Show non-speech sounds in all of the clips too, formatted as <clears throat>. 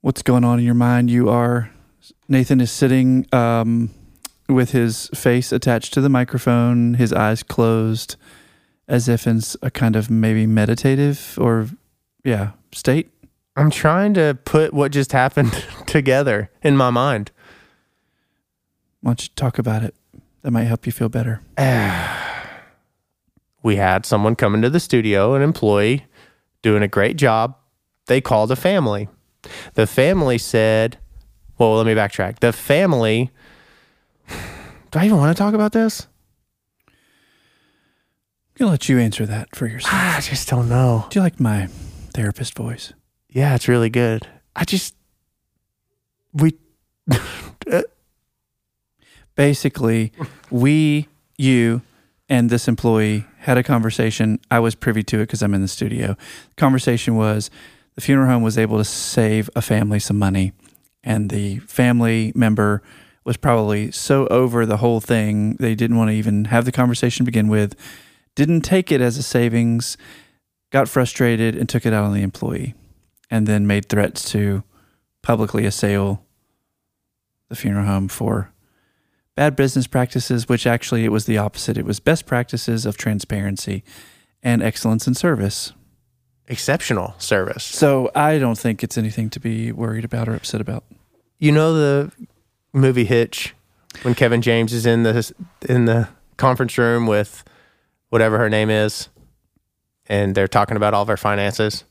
what's going on in your mind. You are Nathan is sitting um, with his face attached to the microphone, his eyes closed, as if in a kind of maybe meditative or yeah state. I'm trying to put what just happened <laughs> together in my mind. Why don't you talk about it? That might help you feel better. <sighs> we had someone come into the studio, an employee doing a great job. They called a family. The family said, well, let me backtrack. The family, <sighs> do I even want to talk about this? I'm gonna let you answer that for yourself. <sighs> I just don't know. Do you like my therapist voice? Yeah, it's really good. I just, we, <laughs> uh, basically we you and this employee had a conversation i was privy to it because i'm in the studio the conversation was the funeral home was able to save a family some money and the family member was probably so over the whole thing they didn't want to even have the conversation to begin with didn't take it as a savings got frustrated and took it out on the employee and then made threats to publicly assail the funeral home for bad business practices, which actually it was the opposite. It was best practices of transparency and excellence in service. Exceptional service. So I don't think it's anything to be worried about or upset about. You know the movie Hitch when Kevin James is in the in the conference room with whatever her name is and they're talking about all of her finances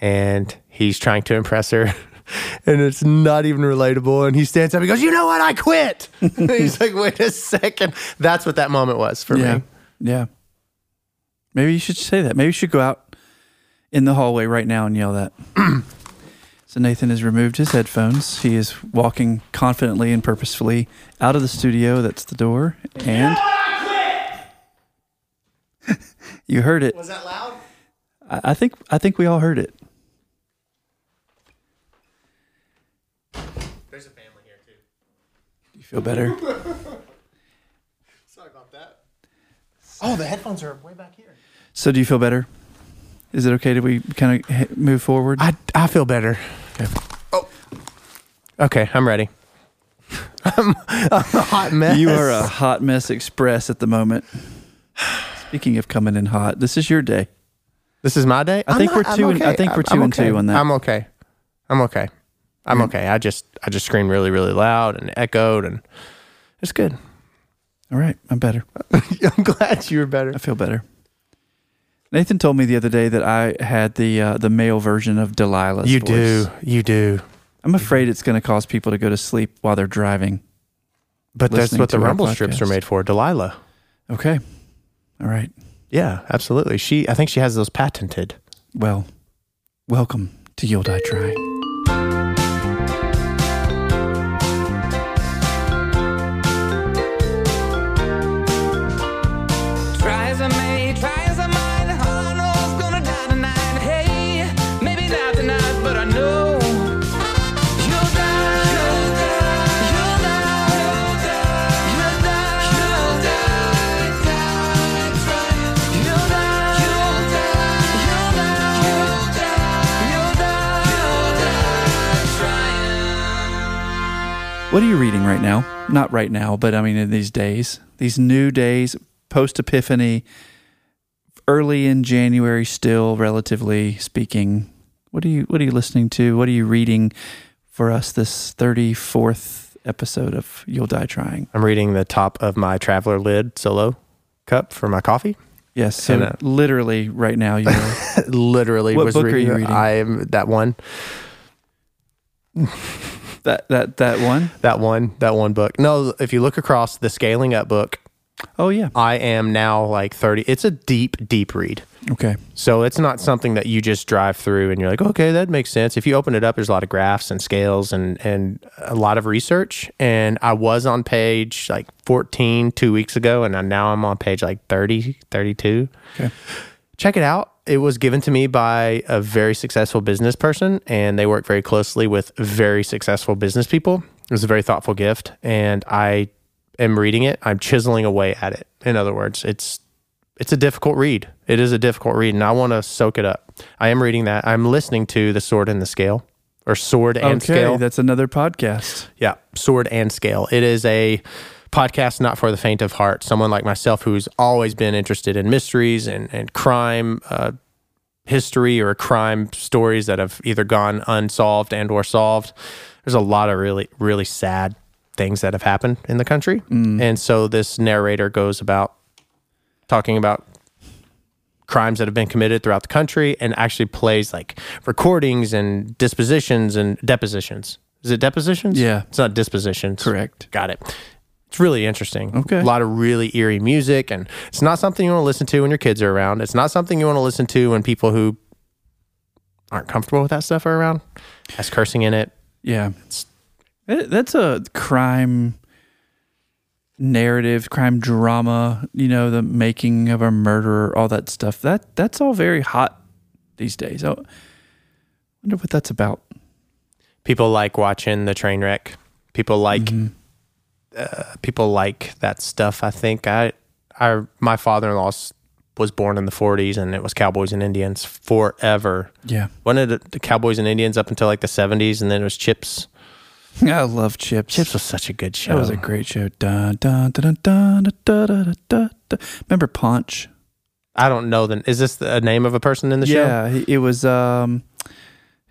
and he's trying to impress her <laughs> and it's not even relatable and he stands up and goes, "You know what? I quit." <laughs> he's like, "Wait a second. That's what that moment was for yeah. me. Yeah. Maybe you should say that. Maybe you should go out in the hallway right now and yell that. <clears throat> so Nathan has removed his headphones. He is walking confidently and purposefully out of the studio. That's the door. And <laughs> you heard it. Was that loud? I I think I think we all heard it. There's a family here too. Do you feel better? <laughs> Sorry about that. Oh, the headphones are way back here. So do you feel better? Is it okay? Did we kind of move forward? I I feel better. Okay. Oh. Okay, I'm ready. I'm, <laughs> I'm a hot mess. You are a hot mess express at the moment. Speaking of coming in hot, this is your day. This is my day. I I'm think not- we're I'm two and- I think we're I'm- two I'm and two on that. I'm okay. I'm okay. I'm okay. I just I just screamed really really loud and echoed and it's good. All right, I'm better. <laughs> I'm glad you were better. I feel better. Nathan told me the other day that I had the uh, the male version of Delilah's You voice. do. You do. I'm afraid it's going to cause people to go to sleep while they're driving. But that's what the rumble strips are made for. Delilah. Okay. All right. Yeah, absolutely. She I think she has those patented. Well, welcome to You'll Die Trying. What are you reading right now? Not right now, but I mean in these days, these new days, post Epiphany, early in January, still relatively speaking. What are you What are you listening to? What are you reading for us this thirty fourth episode of You'll Die Trying? I'm reading the top of my traveler lid solo cup for my coffee. Yes, so And, uh, literally right now you. <laughs> Literally What was book are you reading? I am that one. <laughs> that that that one. That one, that one book. No, if you look across the scaling up book, Oh yeah. I am now like 30. It's a deep, deep read. Okay. So it's not something that you just drive through and you're like, okay, that makes sense. If you open it up, there's a lot of graphs and scales and, and a lot of research. And I was on page like 14 two weeks ago, and now I'm on page like 30, 32. Okay. Check it out. It was given to me by a very successful business person, and they work very closely with very successful business people. It was a very thoughtful gift, and I am reading it. I'm chiseling away at it. In other words, it's it's a difficult read. It is a difficult read, and I want to soak it up. I am reading that. I'm listening to The Sword and the Scale or Sword and okay, Scale. that's another podcast. Yeah, Sword and Scale. It is a podcast not for the faint of heart. Someone like myself who's always been interested in mysteries and, and crime uh, history or crime stories that have either gone unsolved and or solved. There's a lot of really, really sad things that have happened in the country. And so this narrator goes about talking about crimes that have been committed throughout the country and actually plays like recordings and dispositions and depositions. Is it depositions? Yeah. It's not dispositions. Correct. Got it. It's really interesting. Okay. A lot of really eerie music, and it's not something you want to listen to when your kids are around. It's not something you want to listen to when people who aren't comfortable with that stuff are around. Has cursing in it. Yeah. It- that's a crime narrative, crime drama, you know, the making of a murderer, all that stuff. That that's all very hot these days. I wonder what that's about. People like watching the train wreck. People like Mm-hmm uh, people like that stuff. I think I, I, my father in law was born in the 40s, and it was Cowboys and Indians forever. Yeah, one of the Cowboys and Indians up until like the 70s, and then it was Chips. I love Chips. Chips was such a good show. That was a great show. Dun, dun, dun, dun, dun, dun, dun, dun, Remember Ponch? I don't know. Then is this the name of a person in the yeah, show? Yeah, it was. Um,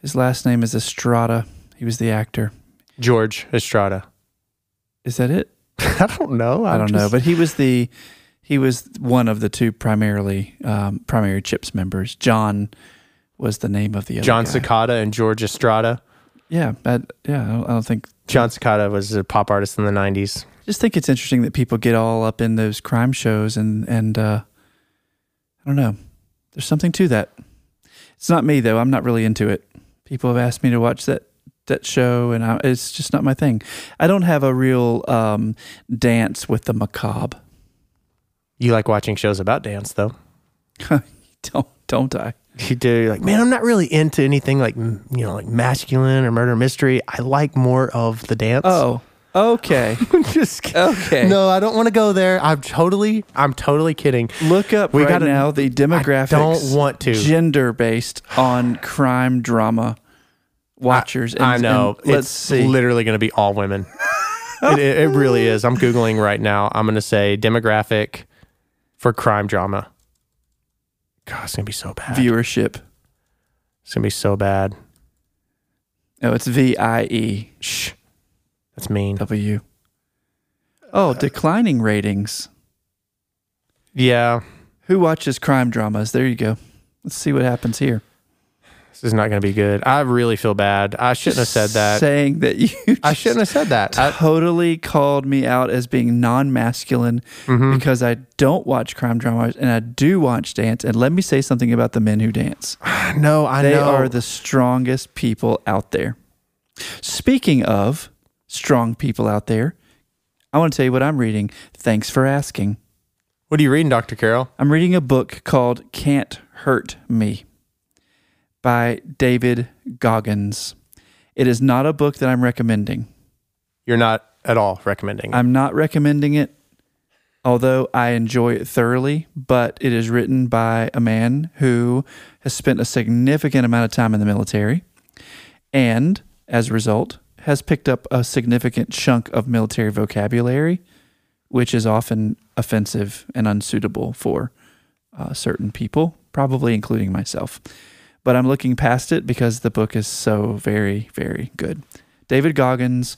his last name is Estrada. He was the actor. George Estrada. Is that it? <laughs> I don't know. I don't know, but he was the he was one of the two primarily um, primary Chips members. John was the name of the other John guy. Cicada and George Estrada. Yeah, I, yeah. I don't, I don't think. John Cicada was a pop artist in the '90s. Just think it's interesting that people get all up in those crime shows and and uh, I don't know. There's something to that. It's not me though. I'm not really into it. People have asked me to watch that that show, and I, it's just not my thing. I don't have a real um, dance with the macabre. You like watching shows about dance, though. <laughs> don't don't I? You do. You're like, man, I'm not really into anything like you know, like masculine or murder mystery. I like more of the dance. Oh, okay. <laughs> just. Okay. No, I don't want to go there. I'm totally, I'm totally kidding. Look up We right gotta- now the demographics. don't want to. gender based on crime drama watchers. I know. and let's it's see. literally going to be all women. <laughs> it, it, really is. I'm googling right now. I'm going to say demographic for crime drama. God, it's going to be so bad. viewership. It's going to be so bad. Oh, it's V I E Shh. That's mean. W. Oh, uh, declining ratings. Yeah. Who watches crime dramas? There you go. Let's see what happens here. This is not going to be good. I really feel bad. I shouldn't have said that. Saying that you I shouldn't have said that. I, totally called me out as being non-masculine Mhm. because I don't watch crime dramas and I do watch dance. And let me say something about the men who dance. <sighs> no, I They know. are the strongest people out there. Speaking of strong people out there, I want to tell you what I'm reading. Thanks for asking. what are you reading, Dr. Carroll? I'm reading a book called Can't Hurt Me by David Goggins. It is not a book that I'm recommending. You're not at all recommending. it. I'm not recommending it, although I enjoy it thoroughly, but it is written by a man who has spent a significant amount of time in the military and, as a result, has picked up a significant chunk of military vocabulary, which is often offensive and unsuitable for uh, certain people, probably including myself. But I'm looking past it because the book is so very, very good. David Goggins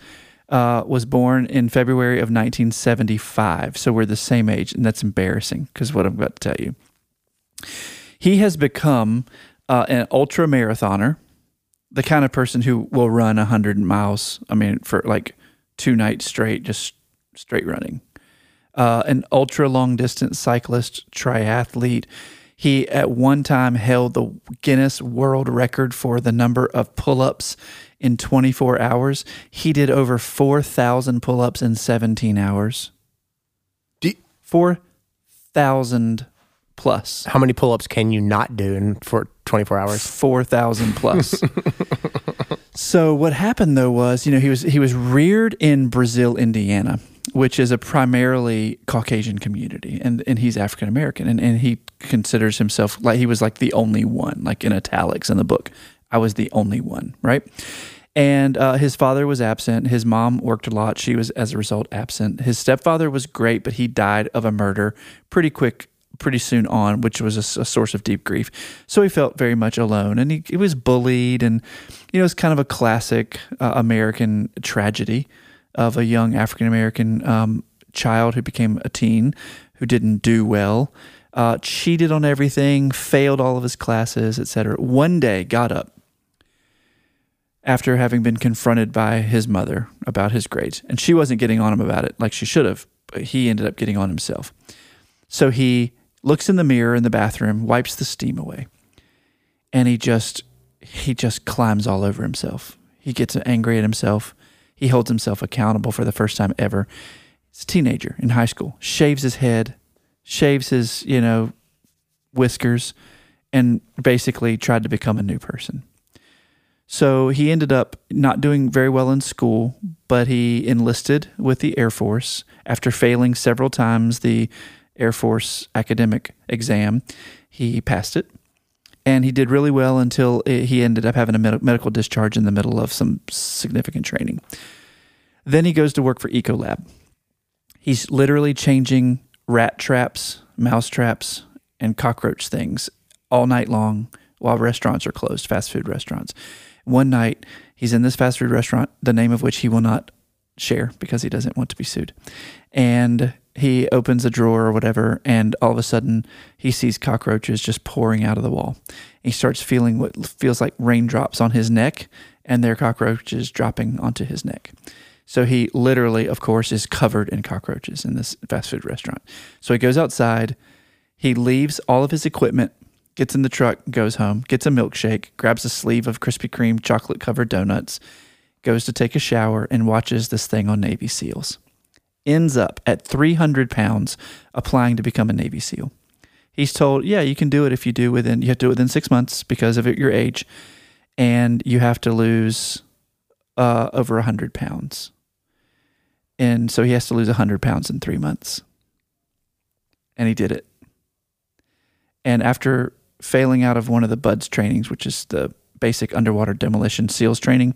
uh, was born in February of 1975. So we're the same age, and that's embarrassing because what I'm about to tell you. He has become uh, an ultra marathoner, the kind of person who will run 100 miles, I mean, for like two nights straight, just straight running. Uh, an ultra long distance cyclist, triathlete. He at one time held the Guinness World Record for the number of pull ups in 24 hours. He did over 4,000 pull ups in 17 hours. 4,000 plus. How many pull-ups can you not do in for 24 hours? 4,000 plus. <laughs> so what happened though was, you know, he was he was reared in Brazil, Indiana, which is a primarily Caucasian community and and he's African American and and he considers himself like he was like the only one like in italics in the book I was the only one, right? And uh, his father was absent. His mom worked a lot. She was, as a result, absent. His stepfather was great, but he died of a murder pretty quick, pretty soon on, which was a source of deep grief. So he felt very much alone, and he, he was bullied, and you know, it's kind of a classic uh, American tragedy of a young African American um, child who became a teen who didn't do well, uh, cheated on everything, failed all of his classes, etc. One day, got up after having been confronted by his mother about his grades. And she wasn't getting on him about it like she should have, but he ended up getting on himself. So he looks in the mirror in the bathroom, wipes the steam away, and he just he just climbs all over himself. He gets angry at himself. He holds himself accountable for the first time ever. He's a teenager in high school, shaves his head, shaves his, you know, whiskers, and basically tried to become a new person. So he ended up not doing very well in school, but he enlisted with the Air Force after failing several times the Air Force academic exam. He passed it, and he did really well until he ended up having a med- medical discharge in the middle of some significant training. Then he goes to work for Ecolab. He's literally changing rat traps, mouse traps, and cockroach things all night long while restaurants are closed, fast food restaurants. One night, he's in this fast food restaurant, the name of which he will not share because he doesn't want to be sued. And he opens a drawer or whatever, and all of a sudden, he sees cockroaches just pouring out of the wall. He starts feeling what feels like raindrops on his neck, and they're cockroaches dropping onto his neck. So he literally, of course, is covered in cockroaches in this fast food restaurant. So he goes outside, he leaves all of his equipment, gets in the truck, goes home, gets a milkshake, grabs a sleeve of Krispy Kreme chocolate covered donuts, goes to take a shower, and watches this thing on Navy SEALs. Ends up at 300 pounds applying to become a Navy SEAL. He's told, yeah, you can do it if you do within, you have to do it within six months because of your age, and you have to lose uh, over 100 pounds. And so he has to lose 100 pounds in three months. And he did it. And after failing out of one of the BUDS trainings, which is the basic underwater demolition SEALs training,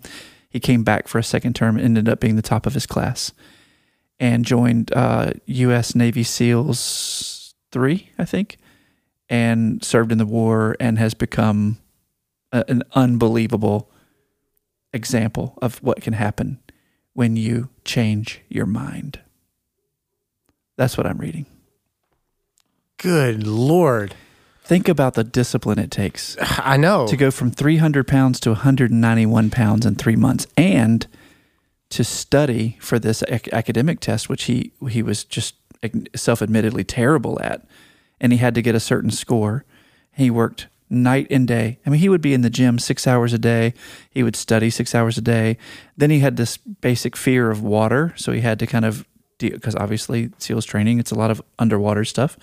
he came back for a second term and ended up being the top of his class and joined uh, U.S. Navy SEALs 3, I think, and served in the war and has become a, an unbelievable example of what can happen when you change your mind. That's what I'm reading. Good lord. Think about the discipline it takes <sighs> I know. to go from 300 pounds to 191 pounds in three months and to study for this ac- academic test, which he, he was just self admittedly terrible at. And he had to get a certain score. He worked night and day. I mean, he would be in the gym six hours a day. He would study six hours a day. Then he had this basic fear of water. So he had to kind of, because obviously SEALs training, it's a lot of underwater stuff.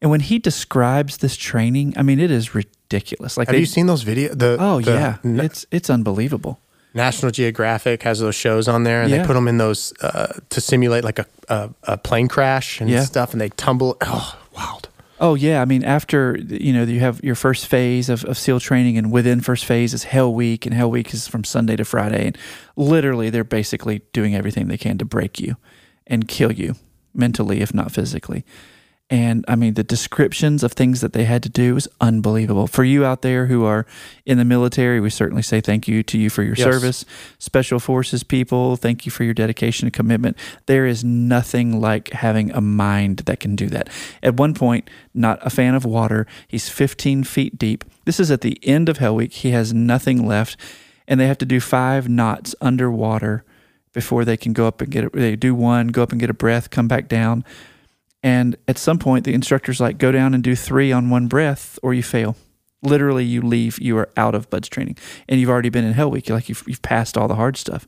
And when he describes this training, I mean, it is ridiculous. Like Have they, you seen those videos? The Oh the yeah, it's it's unbelievable. National Geographic has those shows on there, and Yeah. they put them in those uh, to simulate like a, a, a plane crash and Yeah. stuff, and they tumble. Oh, wild! Oh yeah, I mean after you know you have your first phase of, of SEAL training, and within first phase is Hell Week, and Hell Week is from Sunday to Friday, and literally they're basically doing everything they can to break you and kill you mentally, if not physically. And I mean the descriptions of things that they had to do is unbelievable. For you out there who are in the military, we certainly say thank you to you for your Yes. service. Special forces people, thank you for your dedication and commitment. There is nothing like having a mind that can do that. At one point, not a fan of water, he's 15 feet deep. This is at the end of Hell Week. He has nothing left, and they have to do five knots underwater before they can go up and get it. They do one, go up and get a breath, come back down. And at some point, the instructor's like, go down and do three on one breath, or you fail. Literally, you leave. You are out of buds training, and you've already been in Hell Week. You're like you've, you've passed all the hard stuff.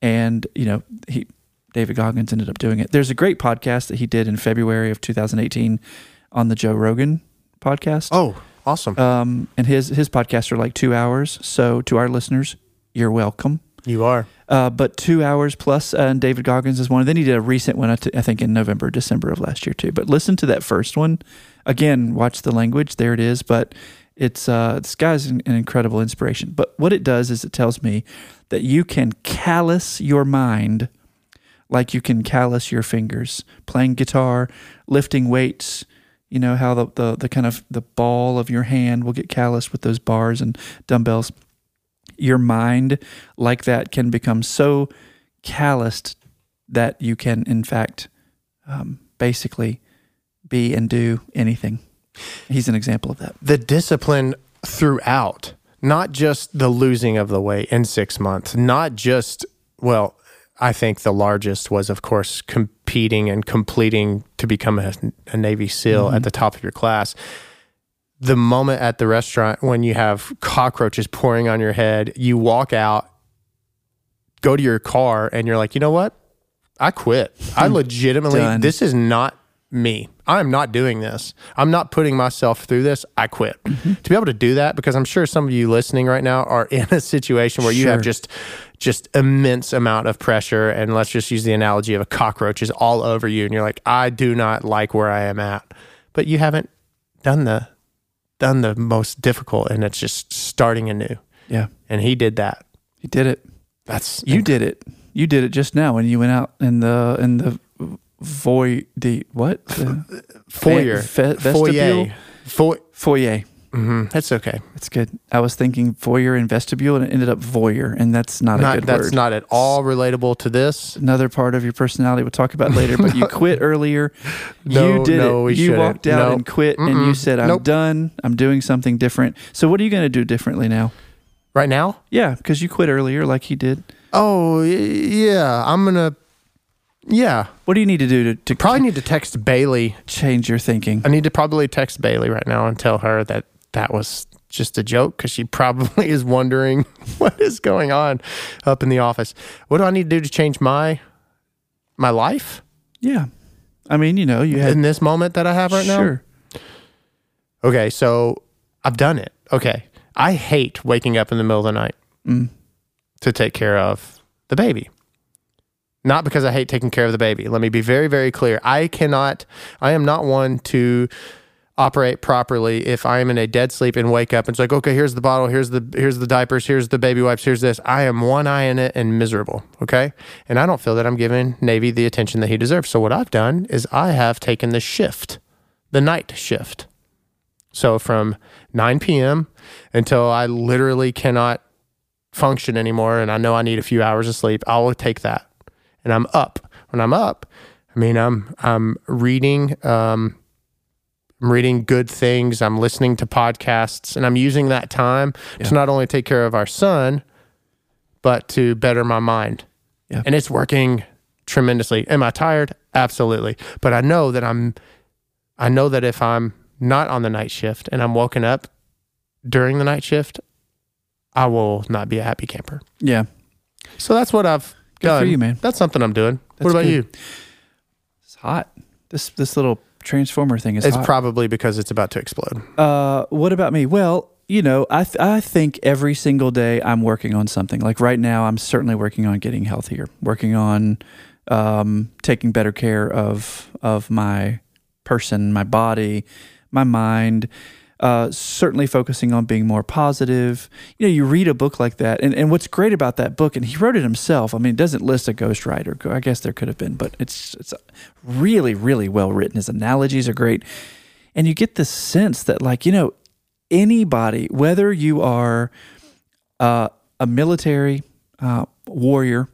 And you know, he David Goggins ended up doing it. There's a great podcast that he did in February of 2018 on the Joe Rogan podcast. Oh, awesome! Um, and his his podcasts are like two hours. So to our listeners, you're welcome. You are. Uh, but two hours plus, uh, and David Goggins is one. Then he did a recent one, I t- I think in November, December of last year too. But listen to that first one again. Watch the language. There it is. But It's uh, this guy's an, an incredible inspiration. But what it does is it tells me that you can callous your mind like you can callous your fingers. Playing guitar, lifting weights, you know how the, the, the kind of the ball of your hand will get calloused with those bars and dumbbells. Your mind, like that, can become so calloused that you can, in fact, um, basically be and do anything. He's an example of that. the discipline throughout, not just the losing of the weight in six months, not just, well, I think the largest was, of course, competing and completing to become a, a Navy SEAL at the top of your class. The moment at the restaurant when you have cockroaches pouring on your head, you walk out, go to your car, and you're like, you know what? I quit. I legitimately, Done. this is not me. I'm not doing this. I'm not putting myself through this. I quit. Mm-hmm. To be able to do that, because I'm sure some of you listening right now are <laughs> in a situation where you have just just immense amount of pressure and let's just use the analogy of a cockroach is all over you and you're like, I do not like where I am at. But you haven't done the done the most difficult and it's just starting anew. Yeah, And he did that. he did it. That's You did it. You did it just now when you went out in the in the void the what the <laughs> foyer. fe- vestibule Foyer. Fo- foyer. Hmm That's okay. That's good. I was thinking foyer and vestibule, and it ended up voyeur, and that's not, a good that's word. not at all relatable to this. Another part of your personality we'll talk about later. But you <laughs> quit earlier. No, you did no, it. you shouldn't. walked out No. and quit, and you said, "I'm Nope. done. I'm doing something different." So what are you going to do differently now? Right now? Yeah, because you quit earlier, like he did. Oh, yeah. I'm going to, yeah. What do you need to do to, to Probably need to text Bailey. change your thinking? I need to probably text Bailey right now and tell her that that was just a joke because she <laughs> probably is wondering <laughs> what is going on up in the office. What do I need to do to change my my life Yeah, I mean, you know, you had in this moment that I have right now? sure. Okay, so I've done it. Okay. I hate waking up in the middle of the night Mm. to take care of the baby. Not because I hate taking care of the baby. Let me be very, very clear. I cannot, I am not one to operate properly if I am in a dead sleep and wake up and it's like, okay, here's the bottle, here's the here's the diapers, here's the baby wipes, here's this. I am one eye in it and miserable. Okay. And I don't feel that I'm giving Navy the attention that he deserves. So what I've done is I have taken the shift, the night shift. So from 9 p.m. until I literally cannot function anymore and I know I need a few hours of sleep, I will take that. And I'm up. When I'm up, I mean I'm I'm reading um I'm reading good things, I'm listening to podcasts, and I'm using that time Yeah. to not only take care of our son, but to better my mind. Yeah. And it's working tremendously. Am I tired? Absolutely. But I know that I'm I know that if I'm not on the night shift and I'm woken up during the night shift, I will not be a happy camper. Yeah, So that's what I've Good done. for you, man. That's something I'm doing. That's what about good. you? it's hot. This this little transformer thing is It's hot. probably because it's about to explode. Uh, what about me? Well, you know, I th- I think every single day I'm working on something. Like right now, I'm certainly working on getting healthier, working on um, taking better care of of my person, my body, my mind. Uh, certainly focusing on being more positive. You know, you read a book like that, and, and what's great about that book, and he wrote it himself. I mean, it doesn't list a ghostwriter. I guess there could have been, but it's it's really really well written. His analogies are great, and you get this sense that like you know anybody, whether you are uh, a military uh, warrior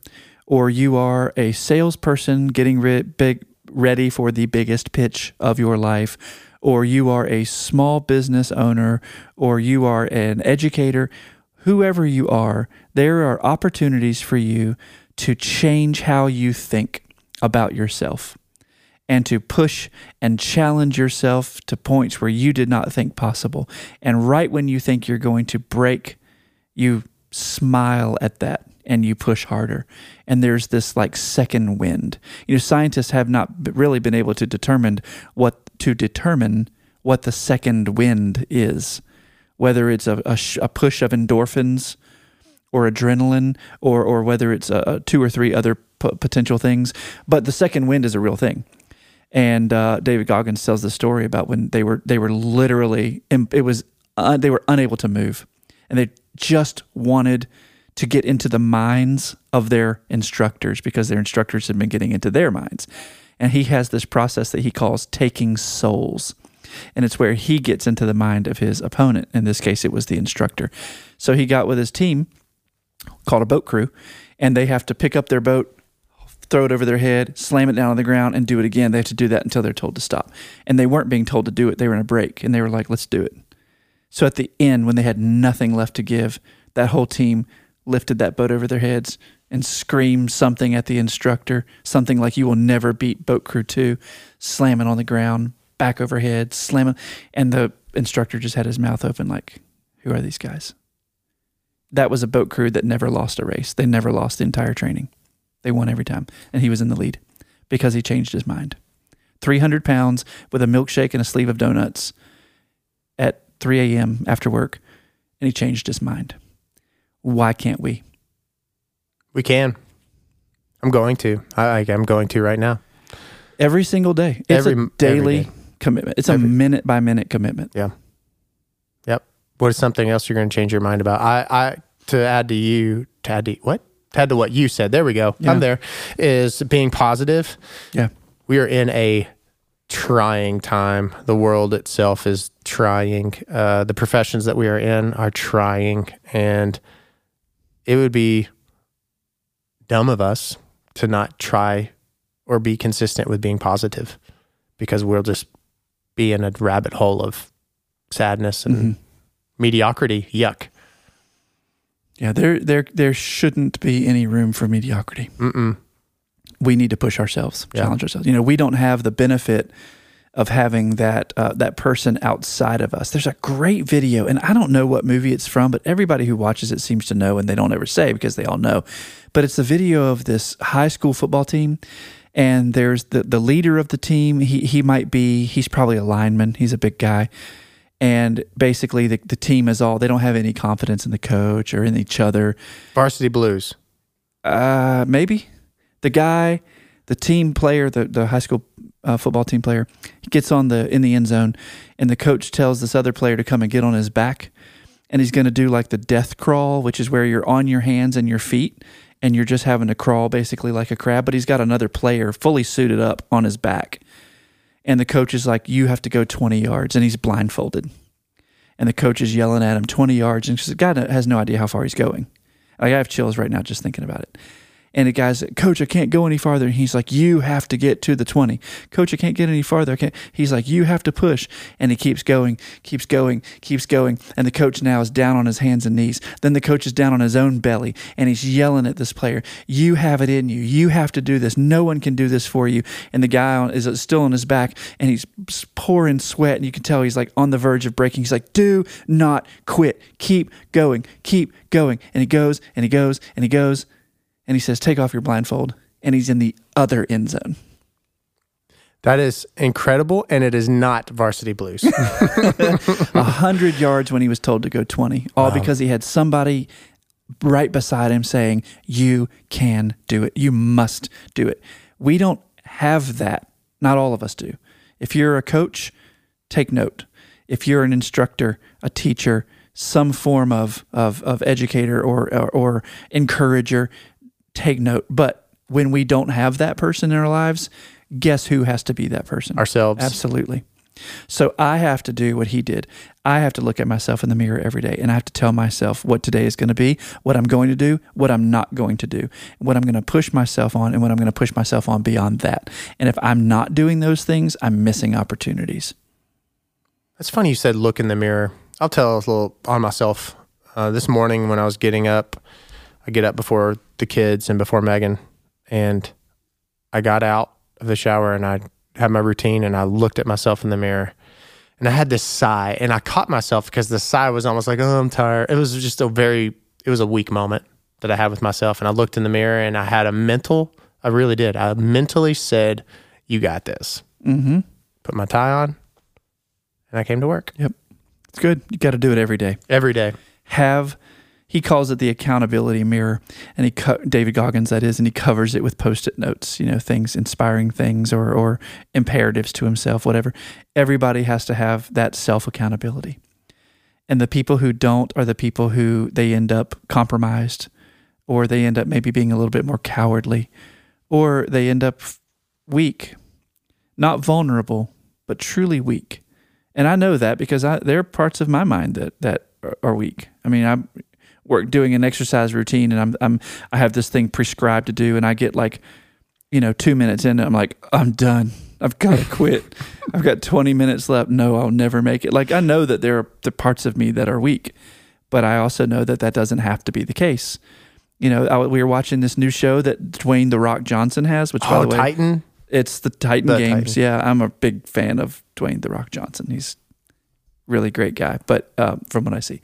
or you are a salesperson getting re- big, ready for the biggest pitch of your life, or you are a small business owner, or you are an educator, whoever you are, there are opportunities for you to change how you think about yourself and to push and challenge yourself to points where you did not think possible. And right when you think you're going to break, you smile at that and you push harder. And there's this like second wind. You know, scientists have not really been able to determine what to determine what the second wind is, whether it's a, a, sh- a push of endorphins or adrenaline, or or whether it's two or three other p- potential things. But the second wind is a real thing. And uh, David Goggins tells the story about when they were they were literally it was uh, they were unable to move, and they just wanted to get into the minds of their instructors because their instructors had been getting into their minds. And he has this process that he calls taking souls. And it's where he gets into the mind of his opponent. In this case, it was the instructor. So he got with his team called a boat crew, and they have to pick up their boat, throw it over their head, slam it down on the ground, and do it again. They have to do that until they're told to stop. And they weren't being told to do it, they were in a break, and they were like, let's do it. So at the end, when they had nothing left to give, that whole team lifted that boat over their heads and screamed something at the instructor, something like, You will never beat Boat Crew 2, slamming on the ground, back overhead, slamming. And the instructor just had his mouth open, like, Who are these guys? That was a boat crew that never lost a race. They never lost the entire training. They won every time. And he was in the lead because he changed his mind. 300 pounds with a milkshake and a sleeve of donuts at 3 a.m. after work, and he changed his mind. Why can't we? We can. I'm going to. I, I'm going to right now. Every single day. It's Every- a daily day. commitment. It's Every- a minute by minute commitment. Yeah. Yep. What is something else you're going to change your mind about? I, I to add to you, to add to what? To add to what you said. There we go. Yeah. I'm there. Is being positive. Yeah. We are in a trying time. The world itself is trying. Uh, the professions that we are in are trying, and it would be dumb of us to not try or be consistent with being positive, because we'll just be in a rabbit hole of sadness and Mhm. mediocrity. Yuck. Yeah, there there there shouldn't be any room for mediocrity. Mm-mm. We need to push ourselves, Yeah. challenge ourselves. You know, we don't have the benefit of having that uh, that person outside of us. There's a great video, and I don't know what movie it's from, but everybody who watches it seems to know, and they don't ever say because they all know. But it's a video of this high school football team, and there's the the leader of the team. He he might be he's probably a lineman. He's a big guy, and basically the the team is all they don't have any confidence in the coach or in each other. Varsity Blues. Uh, maybe the guy, the team player, the the high school uh, football team player, he gets on the in the end zone, and the coach tells this other player to come and get on his back, and he's going to do like the death crawl, which is where you're on your hands and your feet, and you're just having to crawl basically like a crab. But he's got another player fully suited up on his back, and the coach is like, "You have to go 20 yards," and he's blindfolded, and the coach is yelling at him 20 yards, and the guy has no idea how far he's going. Like I have chills right now just thinking about it. And the guy's like, Coach, I can't go any farther. And he's like, You have to get to the 20. Coach, I can't get any farther. He's like, You have to push. And he keeps going, keeps going, keeps going. And the coach now is down on his hands and knees. Then the coach is down on his own belly and he's yelling at this player, You have it in you. You have to do this. No one can do this for you. And the guy is still on his back and he's pouring sweat. And you can tell he's like on the verge of breaking. He's like, Do not quit. Keep going. Keep going. And he goes and he goes and he goes and he says, "Take off your blindfold." And he's in the other end zone. That is incredible, and it is not Varsity Blues. <laughs> A hundred yards when he was told to go twenty, all because he had somebody right beside him saying, "You can do it. You must do it." We don't have that. Not all of us do. If you're a coach, take note. If you're an instructor, a teacher, some form of of, of educator or, or or encourager, take note. But when we don't have that person in our lives, guess who has to be that person? Ourselves. Absolutely. So I have to do what he did. I have to look at myself in the mirror every day and I have to tell myself what today is going to be, what I'm going to do, what I'm not going to do, what I'm going to push myself on, and what I'm going to push myself on beyond that. And if I'm not doing those things, I'm missing opportunities. That's funny you said look in the mirror. I'll tell a little on myself. Uh, this morning when I was getting up, I get up before the kids and before Megan, and I got out of the shower and I had my routine and I looked at myself in the mirror, and I had this sigh and I caught myself because the sigh was almost like oh I'm tired. It was just a very it was a weak moment that I had with myself, and I looked in the mirror and I had a mental. I really did. I mentally said, "You got this." Mm-hmm. Put my tie on, and I came to work Yep. It's good. You got to do it every day. every day. have he calls it the accountability mirror and he co- David Goggins that is and he covers it with post-it notes you know things inspiring things or or imperatives to himself whatever everybody has to have that self accountability And the people who don't are the people who they end up compromised or they end up maybe being a little bit more cowardly or they end up weak, not vulnerable, but truly weak. And I know that because I, there are parts of my mind that, that are- weak. I mean, I'm work doing an exercise routine and I'm, I'm, I have this thing prescribed to do and I get like, you know, two minutes in, and I'm like, I'm done. I've got to <laughs> quit. I've got 20 minutes left. No, I'll never make it. Like, I know that there are the parts of me that are weak, but I also know that that doesn't have to be the case. You know, I, we were watching this new show that Dwayne the Rock Johnson has, which by Oh, the way, Titan. it's the Titan The games. Titan. Yeah, I'm a big fan of Dwayne the Rock Johnson. He's really great guy, but uh, from what I see.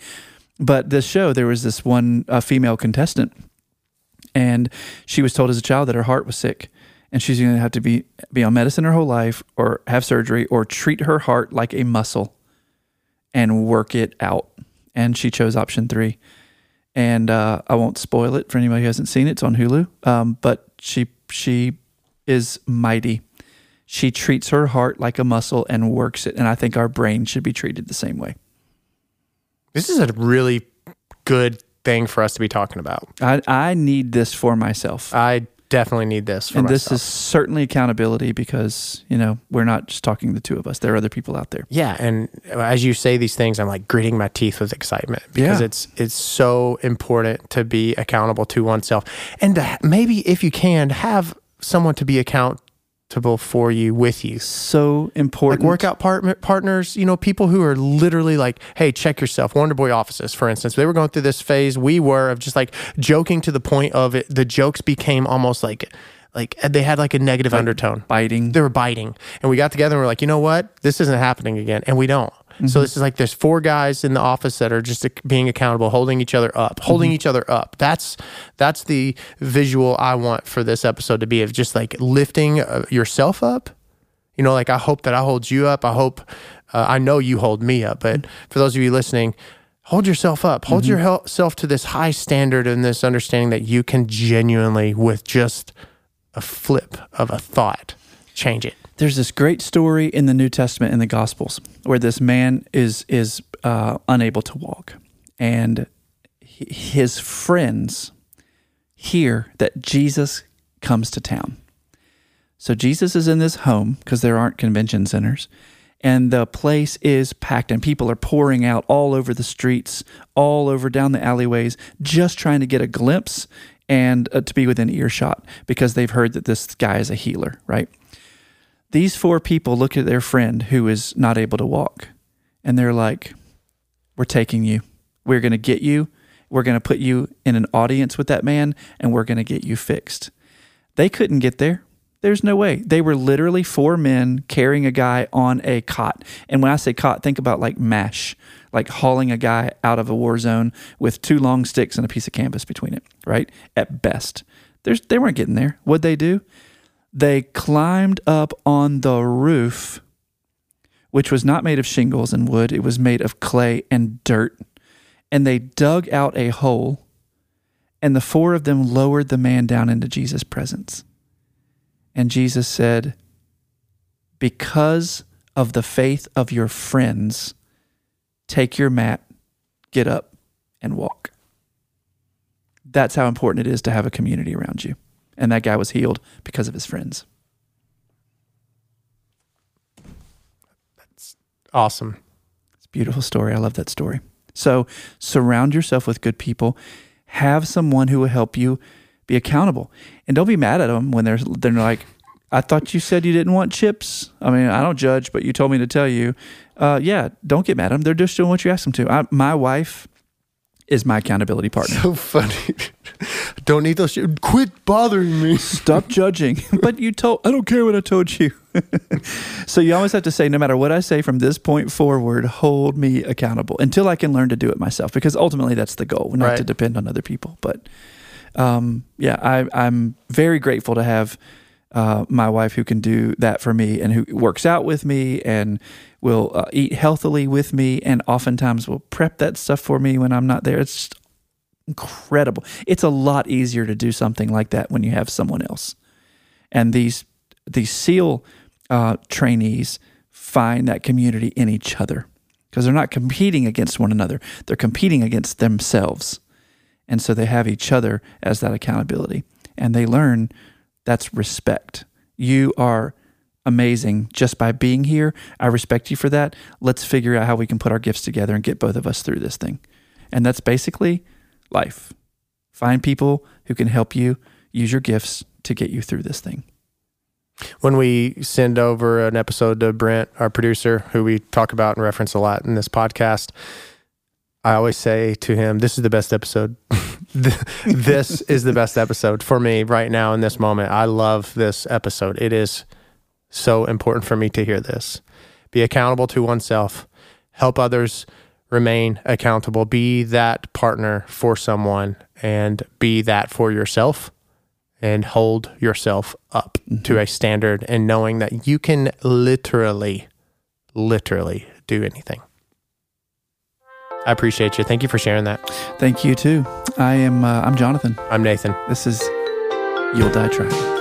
But this show, there was this one uh, female contestant, and she was told as a child that her heart was sick, and she's going to have to be be on medicine her whole life, or have surgery, or treat her heart like a muscle, and work it out. And she chose option three. And uh, I won't spoil it for anybody who hasn't seen it. It's on Hulu. Um, but she she is mighty. She treats her heart like a muscle and works it. And I think our brain should be treated the same way. This is a really good thing for us to be talking about. I, I need this for myself. I definitely need this for and myself. this is certainly accountability because, you know, we're not just talking the two of us. There are other people out there. yeah, and as you say these things, I'm like gritting my teeth with excitement because Yeah. it's it's so important to be accountable to oneself, and to maybe if you can have someone to be accountable for you with you. So important. Like workout part- partners, you know, people who are literally like, "Hey, check yourself." Wonder Boy offices, for instance, they were going through this phase. We were of just like joking to the point of it. The jokes became almost like, like uh, they had like a negative undertone. biting. they were biting and we got together and we're like you know what this isn't happening again and we don't so this is like there's four guys in the office that are just being accountable holding each other up holding each other up. That's that's the visual i want for this episode to be of just like lifting uh, yourself up. You know like i hope that i hold you up. I hope uh, i know you hold me up. But for those of you listening hold yourself up. Hold yourself to this high standard and this understanding that you can genuinely with just a flip of a thought change it There's this great story in the New Testament in the Gospels where this man is is uh, unable to walk, and his friends hear that Jesus comes to town. So Jesus is in this home because there aren't convention centers, and the place is packed, and people are pouring out all over the streets, all over down the alleyways, just trying to get a glimpse and uh, to be within earshot because they've heard that this guy is a healer, right? These four people look at their friend who is not able to walk, and they're like, We're taking you. We're going to get you. We're going to put you in an audience with that man, and we're going to get you fixed. They couldn't get there. There's no way. They were literally four men carrying a guy on a cot. And when I say cot, think about like MASH, like hauling a guy out of a war zone with two long sticks and a piece of canvas between it, right? At best. There's, they weren't getting there. What'd they do? They climbed up on the roof, which was not made of shingles and wood, it was made of clay and dirt. And they dug out a hole, and the four of them lowered the man down into Jesus' presence. And Jesus said, Because of the faith of your friends, take your mat, get up, and walk. That's how important it is to have a community around you. And that guy was healed because of his friends. That's awesome It's a beautiful story. I love that story. So surround yourself with good people. Have someone who will help you be accountable, and don't be mad at them when they're they're like, "I thought you said you didn't want chips." I mean, I don't judge, but you told me to tell you. Uh, yeah, don't get mad at them. They're just doing what you asked them to. I, my wife is my accountability partner. so <laughs> funny don't need those shit. quit bothering me Stop judging. <laughs> but you told, I don't care what I told you. <laughs> so you always have to say, no matter what I say from this point forward, hold me accountable until I can learn to do it myself, because ultimately that's the goal, not Right. to depend on other people. But um, yeah, I, I'm very grateful to have uh, my wife who can do that for me and who works out with me and will uh, eat healthily with me and oftentimes will prep that stuff for me when I'm not there. It's just incredible. It's a lot easier to do something like that when you have someone else. And these these SEAL uh, trainees find that community in each other. because they're not competing against one another. They're competing against themselves. And so they have each other as that accountability. And they learn that's respect. You are amazing just by being here. I respect you for that. Let's figure out how we can put our gifts together and get both of us through this thing. And that's basically life. Find people who can help you use your gifts to get you through this thing. when we send over an episode to Brent, our producer, who we talk about and reference a lot in this podcast, I always say to him, This is the best episode. <laughs> this is the best episode for me right now in this moment. I love this episode. It is so important for me to hear this. Be accountable to oneself, help others remain accountable, be that partner for someone, and be that for yourself and hold yourself up to a standard and knowing that you can literally, literally do anything. I appreciate you. Thank you for sharing that. Thank you too. I am uh, I'm Jonathan. I'm Nathan. This is You'll Die Trying.